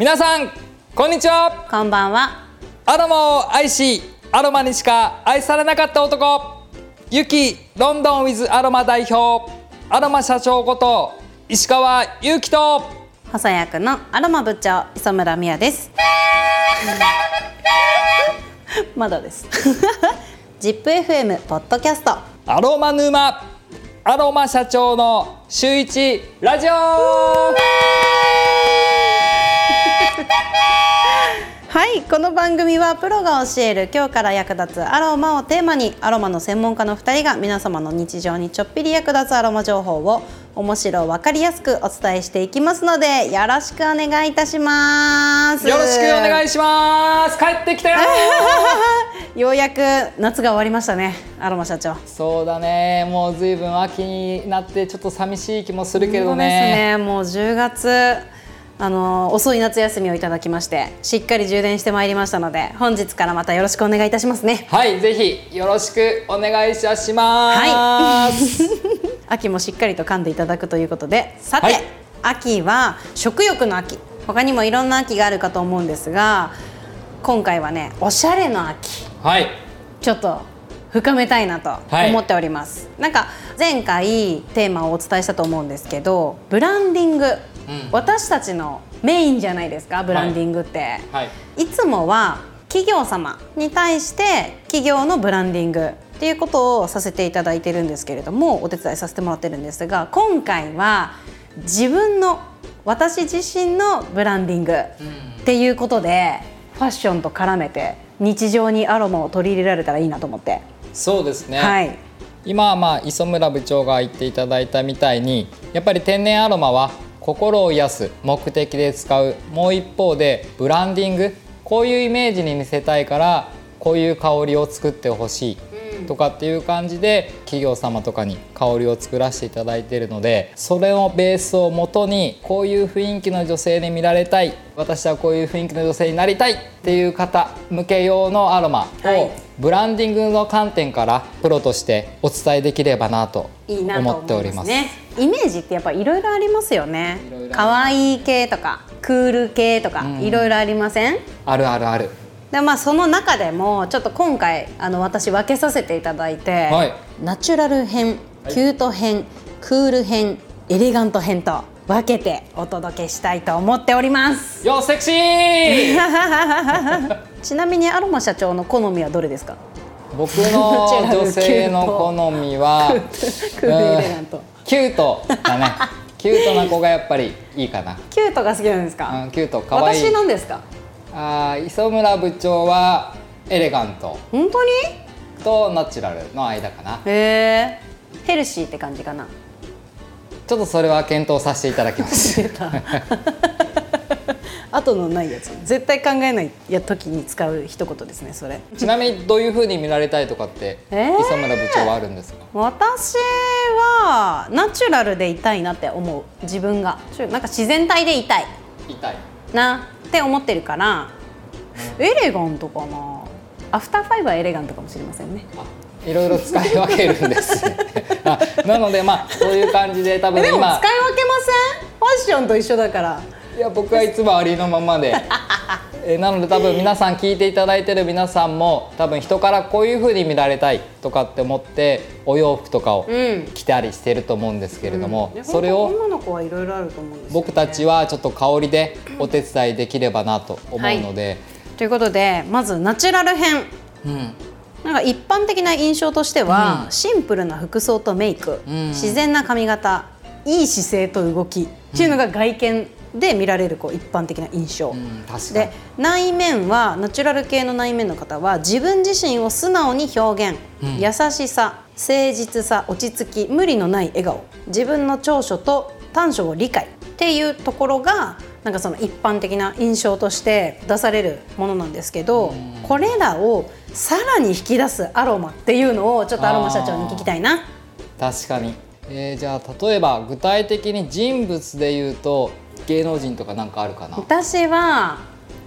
皆さんこんにちは。こんばんは。アロマを愛しアロマにしか愛されなかった男。ユキロンドンウィズアロマ代表。アロマ社長こと石川祐希と。補佐役のアロマ部長磯村美也です。まだです。ZIPFM ポッドキャスト。アロマ沼。アロマ社長の週一ラジオはいこの番組はプロが教える今日から役立つアロマをテーマにアロマの専門家の2人が皆様の日常にちょっぴり役立つアロマ情報を面白分かりやすくお伝えしていきますのでよろしくお願いいたします。よろしくお願いします。帰ってきたよ。ようやく夏が終わりましたねアロマ社長。そうだね。もうずいぶん秋になってちょっと寂しい気もするけどね。ですね。もう10月あの遅い夏休みをいただきましてしっかり充電してまいりましたので本日からまたよろしくお願いいたしますね。はいぜひよろしくお願いいたします。はい。秋もしっかりと噛んでいただくということで。さて、はい、秋は食欲の秋。他にもいろんな秋があるかと思うんですが今回はねおしゃれの秋。はい。ちょっと深めたいなと思っております、はい、なんか前回テーマをお伝えしたと思うんですけどブランディング私たちのメインじゃないですかブランディングって、はい。はい、いつもは企業様に対して企業のブランディングっていうことをさせていただいてるんですけれどもお手伝いさせてもらってるんですが今回は自分の私自身のブランディングっていうことでファッションと絡めて日常にアロマを取り入れられたらいいなと思って。そうですね、はい、今はまあ磯村部長が言っていただいたみたいにやっぱり天然アロマは心を癒す目的で使うもう一方でブランディング。こういうイメージに見せたいからこういう香りを作ってほしい。とかっていう感じで企業様とかに香りを作らせていただいているのでそれのベースをもとにこういう雰囲気の女性に見られたい私はこういう雰囲気の女性になりたいっていう方向け用のアロマをブランディングの観点からプロとしてお伝えできればなと思っております。ね、イメージってやっぱいろいろありますよね。可愛い系とかクール系とかいろいろありません？あるあるある。でまあその中でもちょっと今回あの私分けさせていただいて、はい、ナチュラル編、キュート編、クール編、エレガント編と分けてお届けしたいと思っております。よセクシー！ちなみにアロマ社長の好みはどれですか？僕の女性の好みは クールエレガント。キュートだね。キュートな子がやっぱりいいかな。キュートが好きなんですか、うん、キュート可愛い。私なんですか？あ磯村部長はエレガント。本当に？とナチュラルの間かな。へえヘルシーって感じかな。ちょっとそれは検討させていただきます。後のないやつ。絶対考えないや時に使う一言ですねそれ。ちなみにどういうふうに見られたいとかって、えー、磯村部長はあるんですか？私はナチュラルでいたいなって思う。自分が。なんか自然体でいたい。いたい。なって思ってるから、エレガントかな。アフターファイブはエレガントかもしれませんね。いろいろ使い分けるんです なのでまあそういう感じで多分今でも使い分けません？ファッションと一緒だから。いや僕はいつもありのままで えなので多分皆さん聞いていただいてる皆さんも多分人からこういうふうに見られたいとかって思ってお洋服とかを着たりしてると思うんですけれども、うん、それを女の子はいろいろあると思うんです、ね、僕たちはちょっと香りでお手伝いできればなと思うので。はい、ということでまずナチュラル編。うん。なんか一般的な印象としては、うん、シンプルな服装とメイク、うん、自然な髪型。いい姿勢と動きっていうのが外見で見られるこう一般的な印象、うん、で内面はナチュラル系の内面の方は自分自身を素直に表現、うん、優しさ誠実さ落ち着き無理のない笑顔。自分の長所と短所を理解。っていうところがなんかその一般的な印象として出されるものなんですけど、うん、これらをさらに引き出すアロマっていうのをちょっとアロマ社長に聞きたいな。確かに、えー、じゃあ例えば具体的に人物で言うと芸能人とかなんかあるかな？私は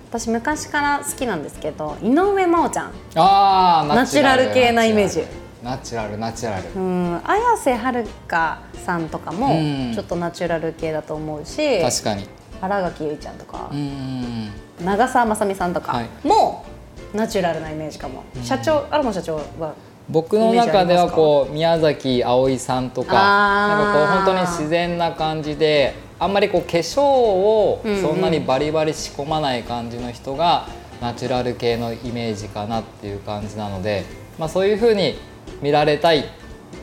私昔から好きなんですけど井上真央ちゃん。あナチュラル。系なイメージ。ナチュラルナチュラル。うん綾瀬はるかさんとかもちょっとナチュラル系だと思うし、確かに。新垣結衣ちゃんとか長澤まさみさんとかもナチュラルなイメージかも、社長アロマ社長は僕の中ではこう宮崎あおいさんとかなんかこう本当に自然な感じであんまりこう化粧をそんなにバリバリ仕込まない感じの人がナチュラル系のイメージかなっていう感じなので、まあ、そういうふうに見られたいっ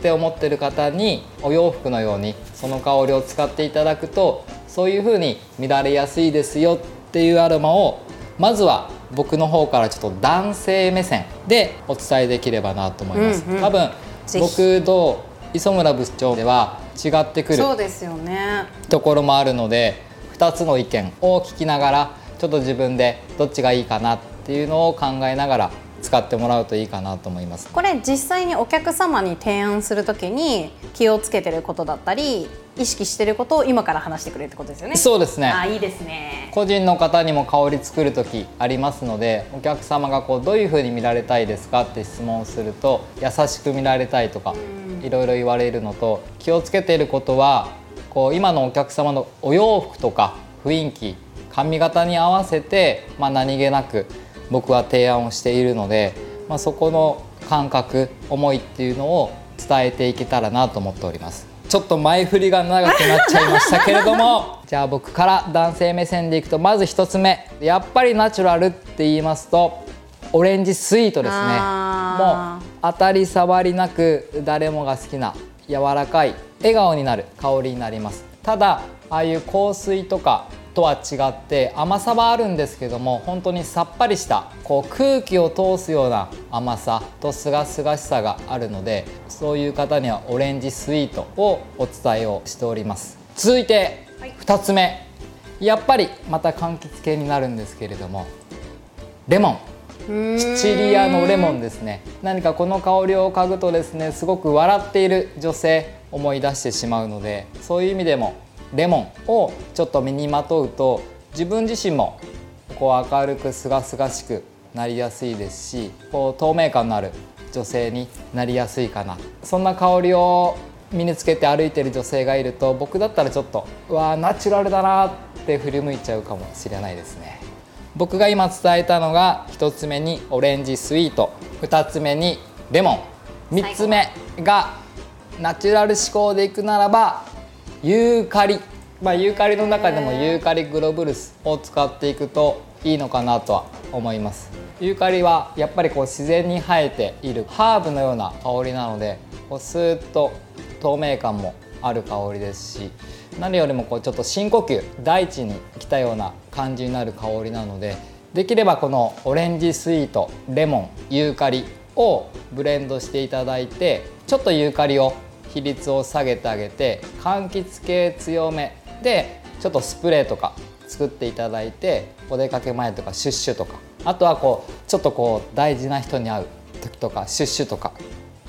て思ってる方にお洋服のようにその香りを使っていただくとそういうふうに見られやすいですよっていうアロマをまずは僕の方からちょっと男性目線でお伝えできればなと思います。うんうん、多分僕と磯村部長では違ってくるそうですよね。ところもあるので2つの意見を聞きながらちょっと自分でどっちがいいかなっていうのを考えながら使ってもらうといいかなと思います。これ実際にお客様に提案するときに気をつけてることだったり意識してることを今から話してくれるってことですよね。そうですね。あいいですね。個人の方にも香り作る時ありますのでお客様がこうどういうふうに見られたいですかって質問をすると優しく見られたいとかいろいろ言われるのと気をつけていることはこう今のお客様のお洋服とか雰囲気髪型に合わせて、まあ、何気なく僕は提案をしているので、まあ、そこの感覚思いっていうのを伝えていけたらなと思っております。ちょっと前振りが長くなっちゃいましたけれども じゃあ僕から男性目線でいくとまず1つ目。やっぱりナチュラルって言いますとオレンジスイートですね。もう当たり障りなく誰もが好きな柔らかい笑顔になる香りになります。ただああいう香水とかとは違って甘さはあるんですけども本当にさっぱりしたこう空気を通すような甘さとすがすがしさがあるのでそういう方にはオレンジスイートをお伝えをしております。続いて2つ目。やっぱりまた柑橘系になるんですけれどもレモン。シチリアのレモンですね。何かこの香りを嗅ぐとですねすごく笑っている女性思い出してしまうのでそういう意味でもレモンをちょっと身にまとうと自分自身もこう明るくすがすがしくなりやすいですしこう透明感のある女性になりやすいかな。そんな香りを身につけて歩いてる女性がいると僕だったらちょっとうわナチュラルだなって振り向いちゃうかもしれないですね。僕が今伝えたのが1つ目にオレンジスイート。2つ目にレモン。3つ目がナチュラル思考でいくならばユーカリ、まあ、ユーカリの中でもユーカリグロブルスを使っていくといいのかなとは思います。ユーカリはやっぱりこう自然に生えているハーブのような香りなのでこうスーッと透明感もある香りですし何よりもこうちょっと深呼吸大地に来たような感じになる香りなのでできればこのオレンジスイートレモンユーカリをブレンドしていただいてちょっとユーカリを比率を下げてあげて柑橘系強め。でちょっとスプレーとか作っていただいてお出かけ前とかシュッシュとか。あとはこうちょっとこう大事な人に会う時とかシュッシュとか。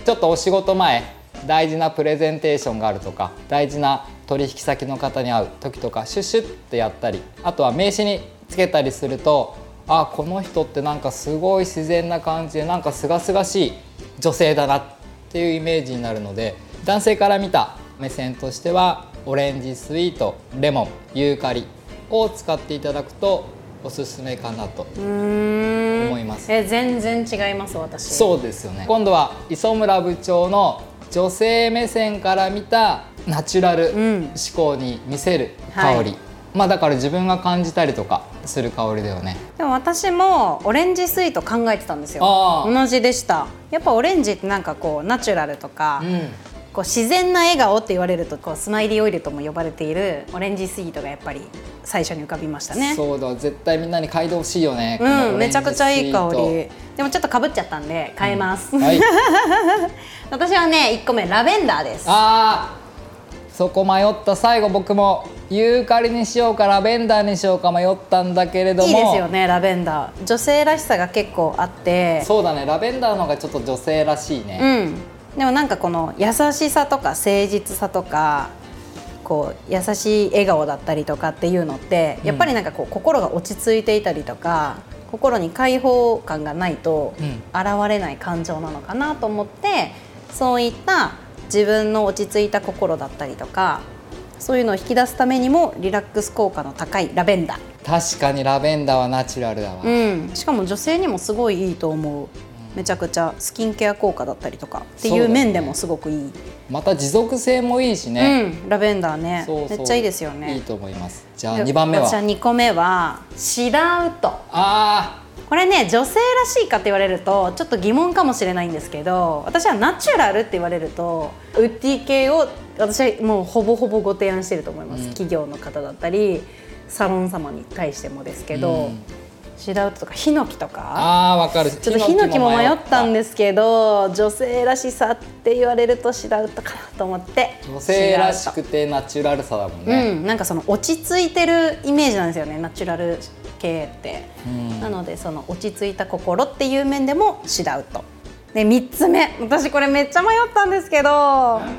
ちょっとお仕事前大事なプレゼンテーションがあるとか大事な取引先の方に会う時とかシュッシュってやったりあとは名刺につけたりするとあこの人ってなんかすごい自然な感じでなんかすがすがしい女性だなっていうイメージになるので男性から見た目線としてはオレンジスイートレモンユーカリを使っていただくとおすすめかなと思います。え全然違います私。そうですよね。今度は磯村部長の女性目線から見たナチュラル思考に見せる香り、うんはい、まあだから自分が感じたりとかする香りだよね。でも私もオレンジスイート考えてたんですよ。同じでした。やっぱオレンジってなんかこうナチュラルとか、うんこう自然な笑顔って言われるとこうスマイリーオイルとも呼ばれているオレンジスイートがやっぱり最初に浮かびましたね。そうだ絶対みんなに嗅いでほしいよね。うんめちゃくちゃいい香り。でもちょっとかぶっちゃったんで変えます、うんはい、私はね1個目ラベンダーです。ああそこ迷った。最後僕もユーカリにしようかラベンダーにしようか迷ったんだけれども。いいですよねラベンダー。女性らしさが結構あって。そうだねラベンダーの方がちょっと女性らしいね。うんでもなんかこの優しさとか誠実さとかこう優しい笑顔だったりとかっていうのってやっぱりなんかこう心が落ち着いていたりとか、心に開放感がないと現れない感情なのかなと思って、そういった自分の落ち着いた心だったりとかそういうのを引き出すためにもリラックス効果の高いラベンダー。確かにラベンダーはナチュラルだわ、うん、しかも女性にもすごいいいと思うめちゃくちゃスキンケア効果だったりとかっていう面でもすごくいい、ね、また持続性もいいしね、うん、ラベンダーね。めっちゃいいですよね。いいと思います。じゃあ2番目は？私は2個目はシダウト。ああこれね女性らしいかって言われるとちょっと疑問かもしれないんですけど私はナチュラルって言われるとウッディ系を私はもうほぼほぼご提案してると思います、うん、企業の方だったりサロン様に対してもですけど、うんシダウトとかヒノキとか？あわかる。ちょっとヒノキも迷った。んですけど女性らしさって言われるとシダウトかなと思って。女性らしくてナチュラルさだもんね、うん、なんかその落ち着いてるイメージなんですよねナチュラル系って、うん、なのでその落ち着いた心っていう面でもシダウトで3つ目。私これめっちゃ迷ったんですけど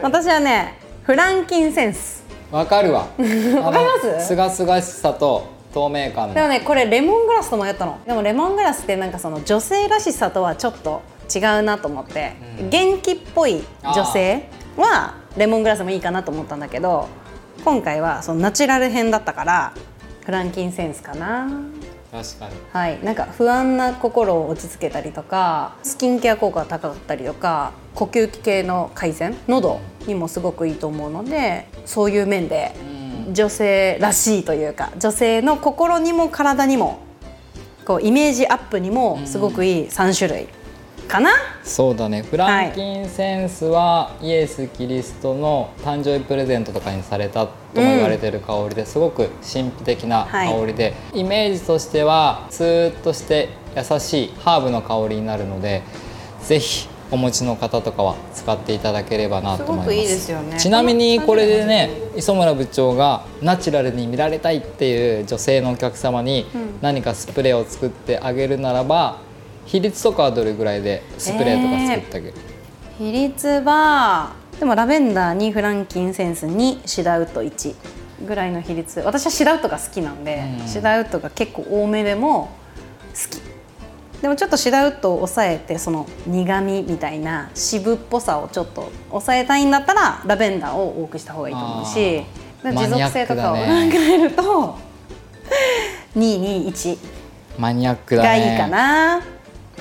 私はねフランキンセンス。わかるわ。わかります？すがすがしさと透明感。でもねこれレモングラスと迷ったの。でもレモングラスってなんかその女性らしさとはちょっと違うなと思って、うん、元気っぽい女性はレモングラスもいいかなと思ったんだけど今回はそのナチュラル編だったからフランキンセンスかな。確かに。はい。なんか不安な心を落ち着けたりとかスキンケア効果が高かったりとか呼吸器系の改善喉にもすごくいいと思うのでそういう面で、うん女性らしいというか女性の心にも体にもこうイメージアップにもすごくいい3種類かな、そうだね。フランキンセンスはイエス・キリストの誕生日プレゼントとかにされたとも言われてる香りですごく神秘的な香りで、はい、イメージとしてはスーッとして優しいハーブの香りになるのでぜひお持ちの方とかは使っていただければなと思います。いいですよね、ちなみにこれでね磯村部長がナチュラルに見られたいっていう女性のお客様に何かスプレーを作ってあげるならば、比率とかはどれぐらいでスプレーとか作ってあげる、えー、比率はでもラベンダーにフランキンセンスにシダウト1ぐらいの比率。私はシダウトが好きなんで、うん、シダウトが結構多めでも好きでもちょっとシダウッドを抑えてその苦みみたいな渋っぽさをちょっと抑えたいんだったらラベンダーを多くした方がいいと思うし持続性とかを考えると221マニアックだ、がいいかな。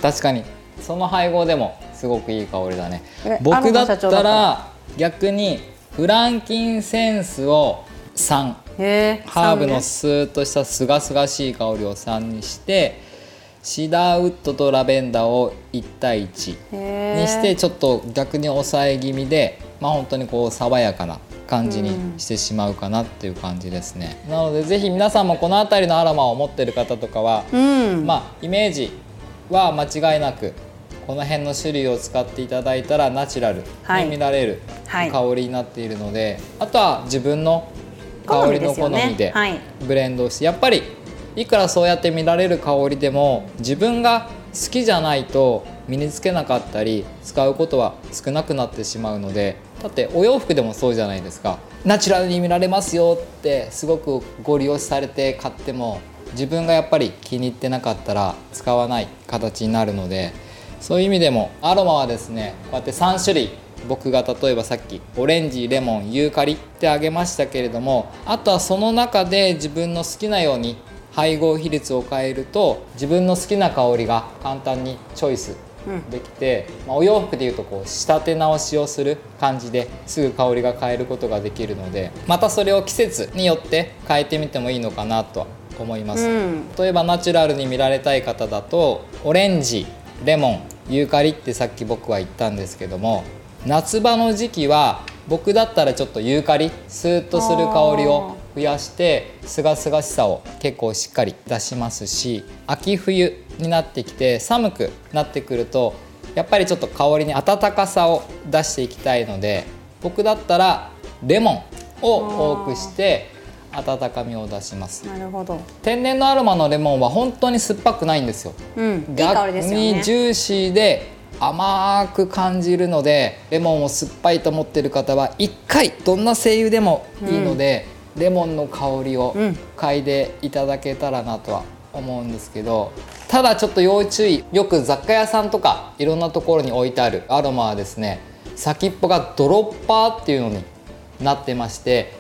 確かにその配合でもすごくいい香りだね。僕だったら逆にフランキンセンスを3ハーブのスーッとしたすがすがしい香りを3にしてシダーウッドとラベンダーを1対1にしてちょっと逆に抑え気味でまあ本当にこう爽やかな感じにしてしまうかなっていう感じですね、うん、なのでぜひ皆さんもこの辺りのアロマを持ってる方とかは、うん、まあイメージは間違いなくこの辺の種類を使っていただいたらナチュラルに見られる香りになっているので、はい、あとは自分の香りの好みでブレンドして、やっぱりいくらそうやって見られる香りでも自分が好きじゃないと身につけなかったり使うことは少なくなってしまうのでだってお洋服でもそうじゃないですか。ナチュラルに見られますよってすごくご利用されて買っても自分がやっぱり気に入ってなかったら使わない形になるのでそういう意味でもアロマはですねこうやって3種類僕が例えばさっきオレンジレモンユーカリってあげましたけれどもあとはその中で自分の好きなように配合比率を変えると自分の好きな香りが簡単にチョイスできて、うん、まあ、お洋服でいうとこう仕立て直しをする感じですぐ香りが変えることができるのでまたそれを季節によって変えてみてもいいのかなとは思います、うん、例えばナチュラルに見られたい方だとオレンジレモンユーカリってさっき僕は言ったんですけども夏場の時期は僕だったらちょっとユーカリスーッとする香りを増やしてすがすがしさを結構しっかり出しますし秋冬になってきて寒くなってくるとやっぱりちょっと香りに温かさを出していきたいので僕だったらレモンを多くして温かみを出します。なるほど。天然のアロマのレモンは本当に酸っぱくないんですよ、うん、逆にジューシーで甘く感じるのでレモンを酸っぱいと思ってる方は1回どんな精油でもいいので、うんレモンの香りを嗅いでいただけたらなとは思うんですけどただちょっと要注意よく雑貨屋さんとかいろんなところに置いてあるアロマはですね先っぽがドロッパーっていうのになってまして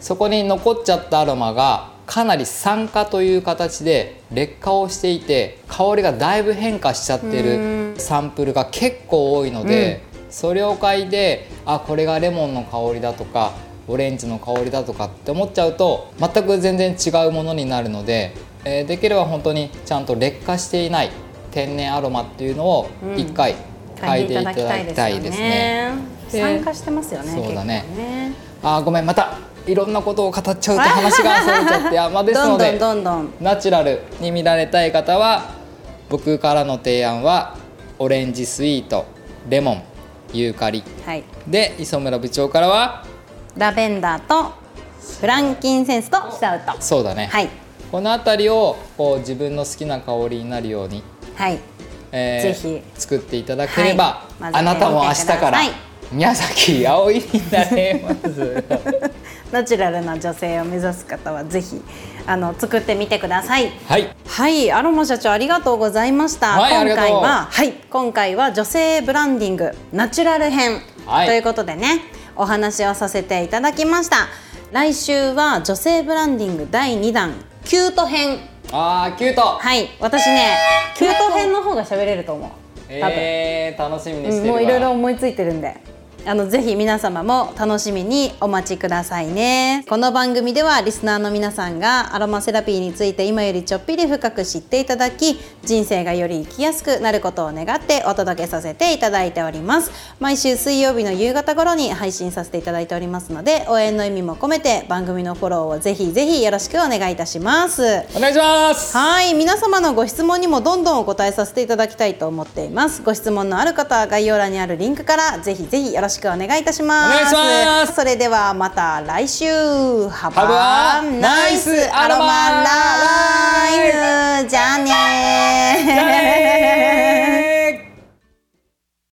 そこに残っちゃったアロマがかなり酸化という形で劣化をしていて香りがだいぶ変化しちゃってるサンプルが結構多いので、うん、それを嗅いであこれがレモンの香りだとかオレンジの香りだとかって思っちゃうと全く全然違うものになるので、えー、できれば本当にちゃんと劣化していない天然アロマっていうのを一回嗅いでいただきたいですね。うん、酸化してますよね。そうだね。ねあごめんまたいろんなことを語っちゃうと話がそれちゃって山ですのでナチュラルに見られたい方は僕からの提案はオレンジスイートレモンユーカリ、はい、で磯村部長からはラベンダーとフランキンセンスとシャウト。そうだね、はい、この辺りをこう自分の好きな香りになるように、はい。えー、ぜひ。作っていただければ、はい、あなたも明日から宮崎葵になれます ナチュラルな女性を目指す方はぜひあの作ってみてください。はい。はい、アロマ社長ありがとうございました。はい、今回ははい。今回は女性ブランディングナチュラル編、はい、ということでねお話をさせていただきました。来週は女性ブランディング第2弾キュート編。ああキュート。はい、私ねキュート編の方が喋れると思う。多分。えー、楽しみにしてもういろいろ思いついてるんで。あのぜひ皆様も楽しみにお待ちくださいね。この番組ではリスナーの皆さんがアロマセラピーについて今よりちょっぴり深く知っていただき人生がより生きやすくなることを願ってお届けさせていただいております。毎週水曜日の夕方頃に配信させていただいておりますので応援の意味も込めて番組のフォローをぜひぜひよろしくお願いいたします。お願いします。はい皆様のご質問にもどんどんお答えさせていただきたいと思っています。ご質問のある方は概要欄にあるリンクからぜひぜひよろしくしくお願いいたします。それではまた来週。ハバナイスアロマライフ。じゃあね